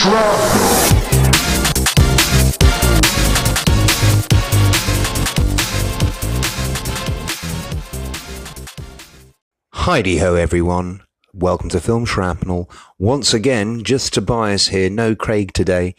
Shrapnel. Heidi ho, everyone. Welcome to Film Shrapnel. Once again, just Tobias here. No Craig today.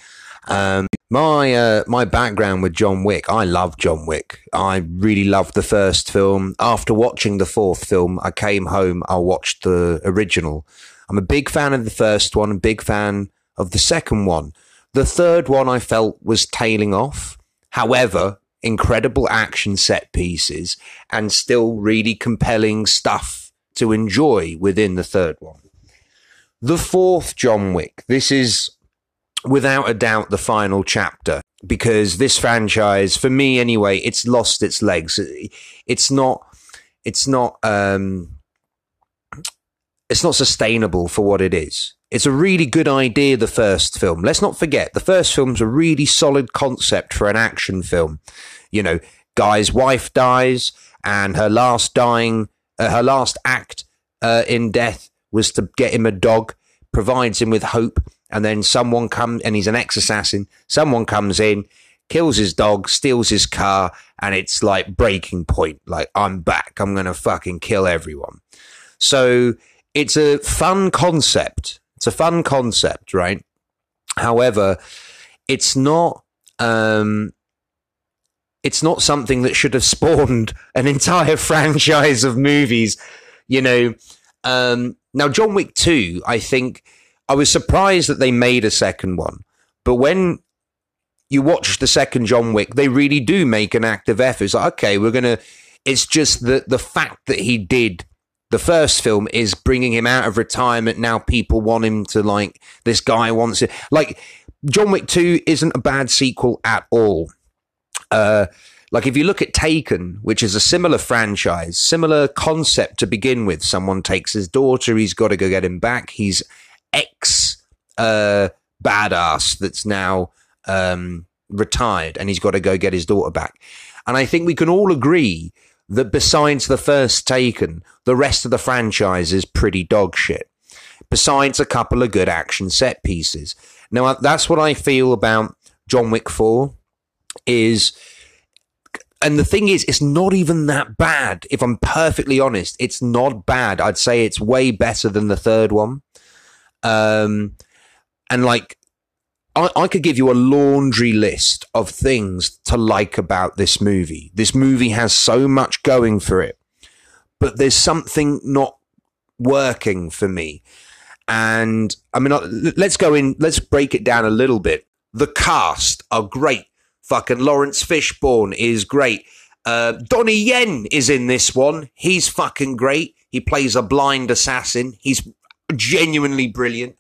Um, my uh, my background with John Wick. I love John Wick. I really loved the first film. After watching the fourth film, I came home. I watched the original. I'm a big fan of the first one. A big fan of the second one. The third one I felt was tailing off. However, incredible action set pieces and still really compelling stuff to enjoy within the third one. The fourth John Wick. This is without a doubt the final chapter because this franchise, for me anyway, it's lost its legs. It's not. It's not. Um, it's not sustainable for what it is. It's a really good idea, the first film. Let's not forget, the first film's a really solid concept for an action film. You know, guy's wife dies, and her last dying, uh, her last act uh, in death was to get him a dog, provides him with hope, and then someone comes, and he's an ex assassin. Someone comes in, kills his dog, steals his car, and it's like breaking point. Like, I'm back. I'm going to fucking kill everyone. So it's a fun concept. It's a fun concept, right? However, it's not. Um, it's not something that should have spawned an entire franchise of movies. You know, um, now John Wick Two. I think I was surprised that they made a second one, but when you watch the second John Wick, they really do make an active effort. It's like, okay, we're gonna. It's just the the fact that he did the first film is bringing him out of retirement. Now people want him to like this guy wants it. Like John Wick Two isn't a bad sequel at all. Uh, like if you look at Taken, which is a similar franchise, similar concept to begin with. Someone takes his daughter, he's got to go get him back. He's ex uh, badass that's now um, retired, and he's got to go get his daughter back. And I think we can all agree that besides the first Taken, the rest of the franchise is pretty dog shit. Besides a couple of good action set pieces. Now that's what I feel about John Wick Four. Is and the thing is, it's not even that bad. If I'm perfectly honest, it's not bad. I'd say it's way better than the third one. Um, and like, I, I could give you a laundry list of things to like about this movie. This movie has so much going for it, but there's something not working for me. And I mean, let's go in, let's break it down a little bit. The cast are great. Fucking Laurence Fishburne is great. Uh, Donnie Yen is in this one. He's fucking great. He plays a blind assassin. He's genuinely brilliant.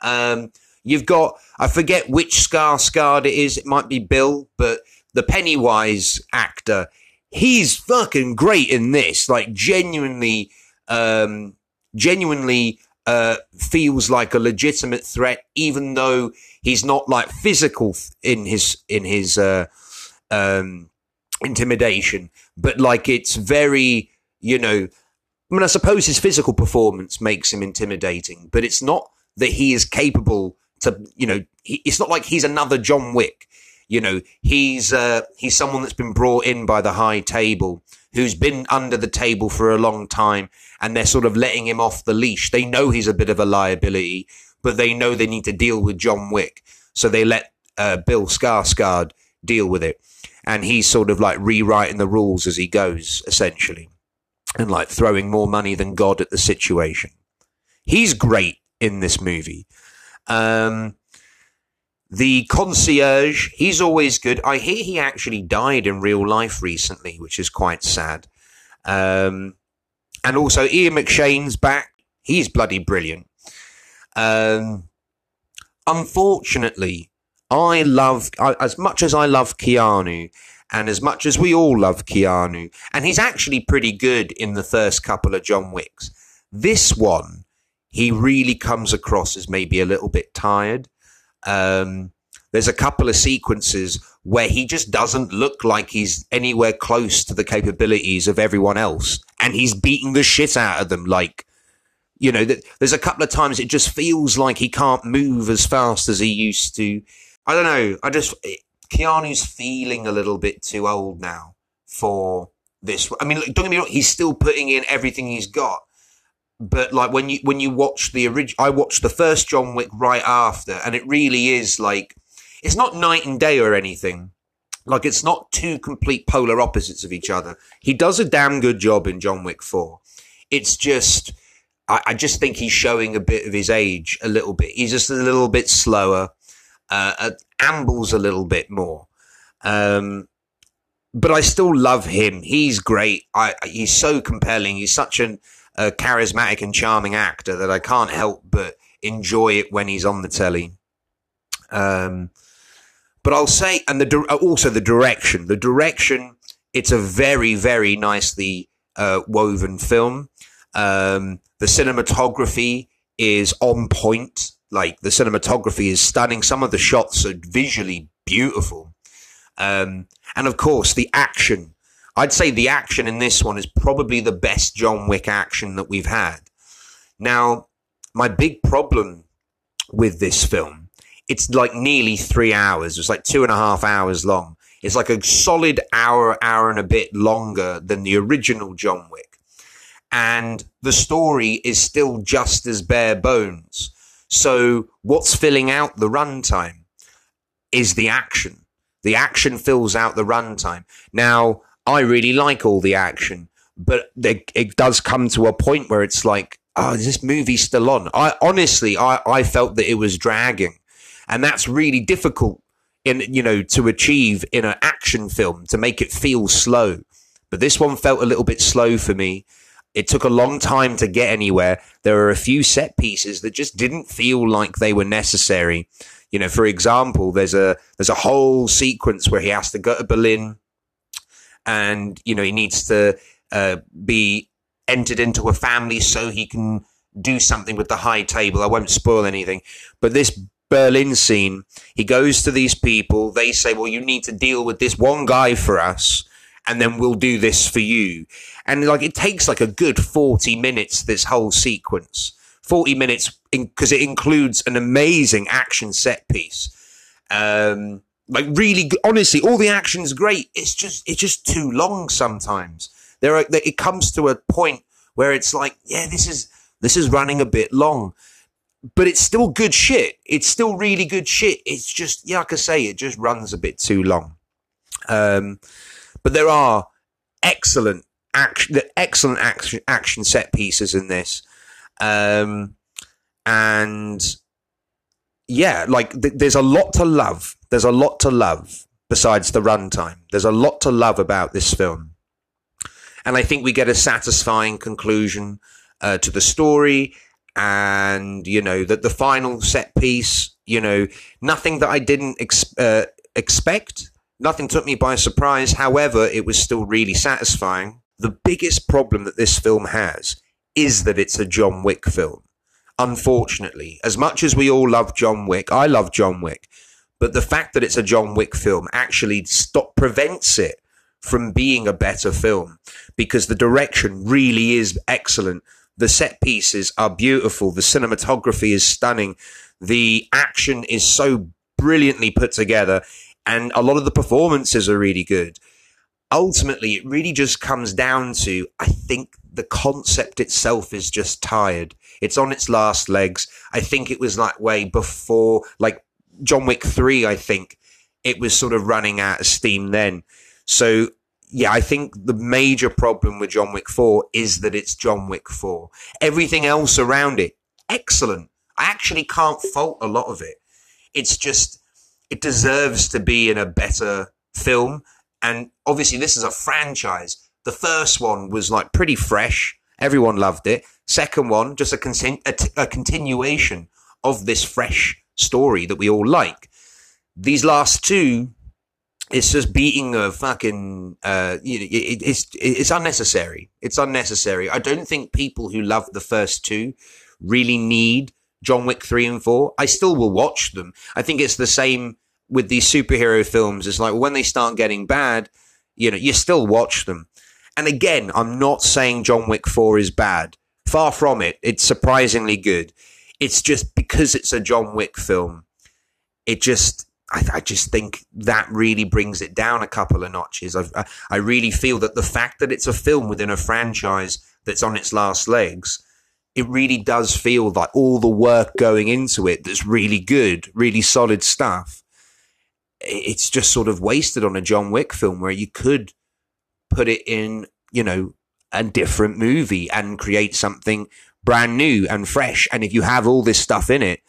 Um, you've got, I forget which Skarsgård it is. It might be Bill, but the Pennywise actor, he's fucking great in this. Like genuinely, um, genuinely uh, feels like a legitimate threat, even though he's not like physical in his in his uh, um, intimidation, but like it's very, you know. I mean, I suppose his physical performance makes him intimidating, but it's not that he is capable to, you know, he, it's not like he's another John Wick. You know, he's uh, he's someone that's been brought in by the high table, who's been under the table for a long time, and they're sort of letting him off the leash. They know he's a bit of a liability, but they know they need to deal with John Wick, so they let uh, Bill Skarsgård deal with it, and he's sort of like rewriting the rules as he goes, essentially, and like throwing more money than God at the situation. He's great in this movie. Um, the concierge, he's always good. I hear he actually died in real life recently, which is quite sad. Um, and also Ian McShane's back. He's bloody brilliant. Um, unfortunately, I love, I, as much as I love Keanu, and as much as we all love Keanu, and he's actually pretty good in the first couple of John Wicks, this one, he really comes across as maybe a little bit tired. Um, there's a couple of sequences where he just doesn't look like he's anywhere close to the capabilities of everyone else, and he's beating the shit out of them like, You know, that there's a couple of times it just feels like he can't move as fast as he used to. I don't know. I just Keanu's feeling a little bit too old now for this. I mean, don't get me wrong, he's still putting in everything he's got. But like when you when you watch the original, I watched the first John Wick right after, and it really is like it's not night and day or anything. Like it's not two complete polar opposites of each other. He does a damn good job in John Wick Four. It's just I, I just think he's showing a bit of his age a little bit. He's just a little bit slower, uh, uh, ambles a little bit more. Um, but I still love him. He's great. I, he's so compelling. He's such an, a charismatic and charming actor that I can't help but enjoy it when he's on the telly. Um, but I'll say, and the also the direction. The direction. It's a very, very nicely uh, woven film. Um, the cinematography is on point. Like the cinematography is stunning. Some of the shots are visually beautiful. Um, and of course, the action. I'd say the action in this one is probably the best John Wick action that we've had. Now, my big problem with this film, it's like nearly three hours. It's like two and a half hours long. It's like a solid hour, hour and a bit longer than the original John Wick. And the story is still just as bare bones. So what's filling out the runtime is the action. The action fills out the runtime. Now, I really like all the action, but it does come to a point where it's like, oh, is this movie still on? I honestly, I, I felt that it was dragging, and that's really difficult in you know to achieve in an action film to make it feel slow. But this one felt a little bit slow for me. It took a long time to get anywhere. There were a few set pieces that just didn't feel like they were necessary. You know, for example, there's a there's a whole sequence where he has to go to Berlin, and you know he needs to uh, be entered into a family so he can do something with the high table. I won't spoil anything, but this Berlin scene, he goes to these people. They say, "Well, you need to deal with this one guy for us." and then we'll do this for you. And like it takes like a good 40 minutes, this whole sequence. 40 minutes because it includes an amazing action set piece. Um, like really, honestly, all the action's great. It's just, it's just too long sometimes. There are, it comes to a point where it's like, yeah, this is, this is running a bit long, but it's still good shit. It's still really good shit. It's just, yeah, like I say, it just runs a bit too long. Um, but there are excellent action, excellent action, action set pieces in this. Um, and yeah, like th- there's a lot to love. There's a lot to love besides the runtime. There's a lot to love about this film. And I think we get a satisfying conclusion uh, to the story. And, you know, that the final set piece, you know, nothing that I didn't ex- uh, expect. Nothing took me by surprise. However, it was still really satisfying. The biggest problem that this film has is that it's a John Wick film. Unfortunately, as much as we all love John Wick, I love John Wick, but the fact that it's a John Wick film actually stop prevents it from being a better film because the direction really is excellent. The set pieces are beautiful. The cinematography is stunning. The action is so brilliantly put together and a lot of the performances are really good. Ultimately, it really just comes down to, I think the concept itself is just tired. It's on its last legs. I think it was that way before, like John Wick 3, I think it was sort of running out of steam then. So, yeah, I think the major problem with John Wick 4 is that it's John Wick 4. Everything else around it, excellent. I actually can't fault a lot of it. It's just, it deserves to be in a better film. And obviously, this is a franchise. The first one was like pretty fresh. Everyone loved it. Second one, just a, con- a, t- a continuation of this fresh story that we all like. These last two, it's just beating a fucking. Uh, you know, it, it's it's unnecessary. It's unnecessary. I don't think people who love the first two really need John Wick three and four. I still will watch them. I think it's the same with these superhero films. It's like when they start getting bad, you know, you still watch them. And again, I'm not saying John Wick 4 is bad. Far from it. It's surprisingly good. It's just because it's a John Wick film, it just I, I, just think that really brings it down a couple of notches. I, I really feel that the fact that it's a film within a franchise that's on its last legs, it really does feel like all the work going into it that's really good, really solid stuff. It's just sort of wasted on a John Wick film where you could put it in, you know, a different movie and create something brand new and fresh. And if you have all this stuff in it,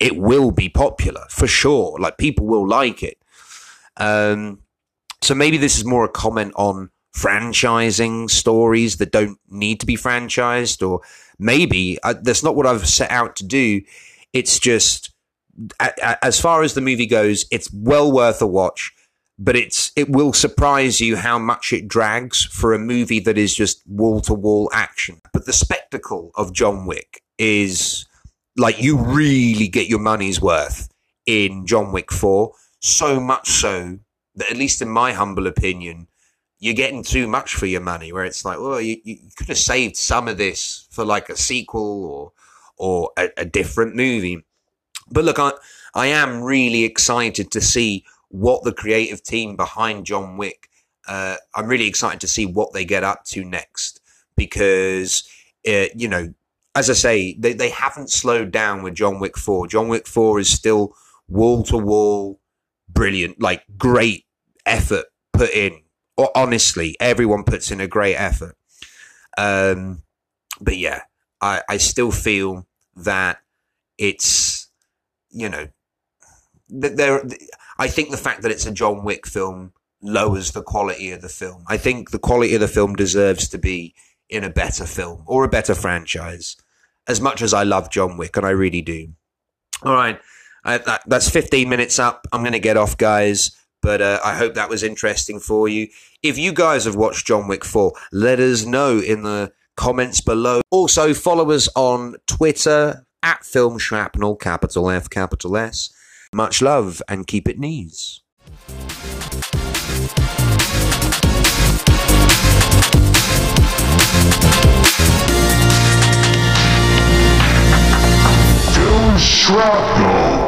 it will be popular for sure. Like people will like it. Um, so maybe this is more a comment on franchising stories that don't need to be franchised, or maybe uh, that's not what I've set out to do. It's just, a, a, as far as the movie goes, it's well worth a watch, but it's it will surprise you how much it drags for a movie that is just wall to wall action. But the spectacle of John Wick is like you really get your money's worth in John Wick 4. So much so that, at least in my humble opinion, you're getting too much for your money. Where it's like, well, you, you could have saved some of this for like a sequel or or a, a different movie. But look, I I am really excited to see what the creative team behind John Wick. Uh, I'm really excited to see what they get up to next because uh, you know as I say, they, they haven't slowed down with John Wick 4. John Wick 4 is still wall to wall, brilliant, like great effort put in. Honestly, everyone puts in a great effort. Um, but yeah, I, I still feel that it's, you know, that there. I think the fact that it's a John Wick film lowers the quality of the film. I think the quality of the film deserves to be in a better film or a better franchise as much as I love John Wick, and I really do. All right, uh, that, that's 15 minutes up. I'm going to get off, guys, but uh, I hope that was interesting for you. If you guys have watched John Wick 4, let us know in the comments below. Also, follow us on Twitter at Film Shrapnel, capital F, capital S. Much love and keep it knees. shrapnel.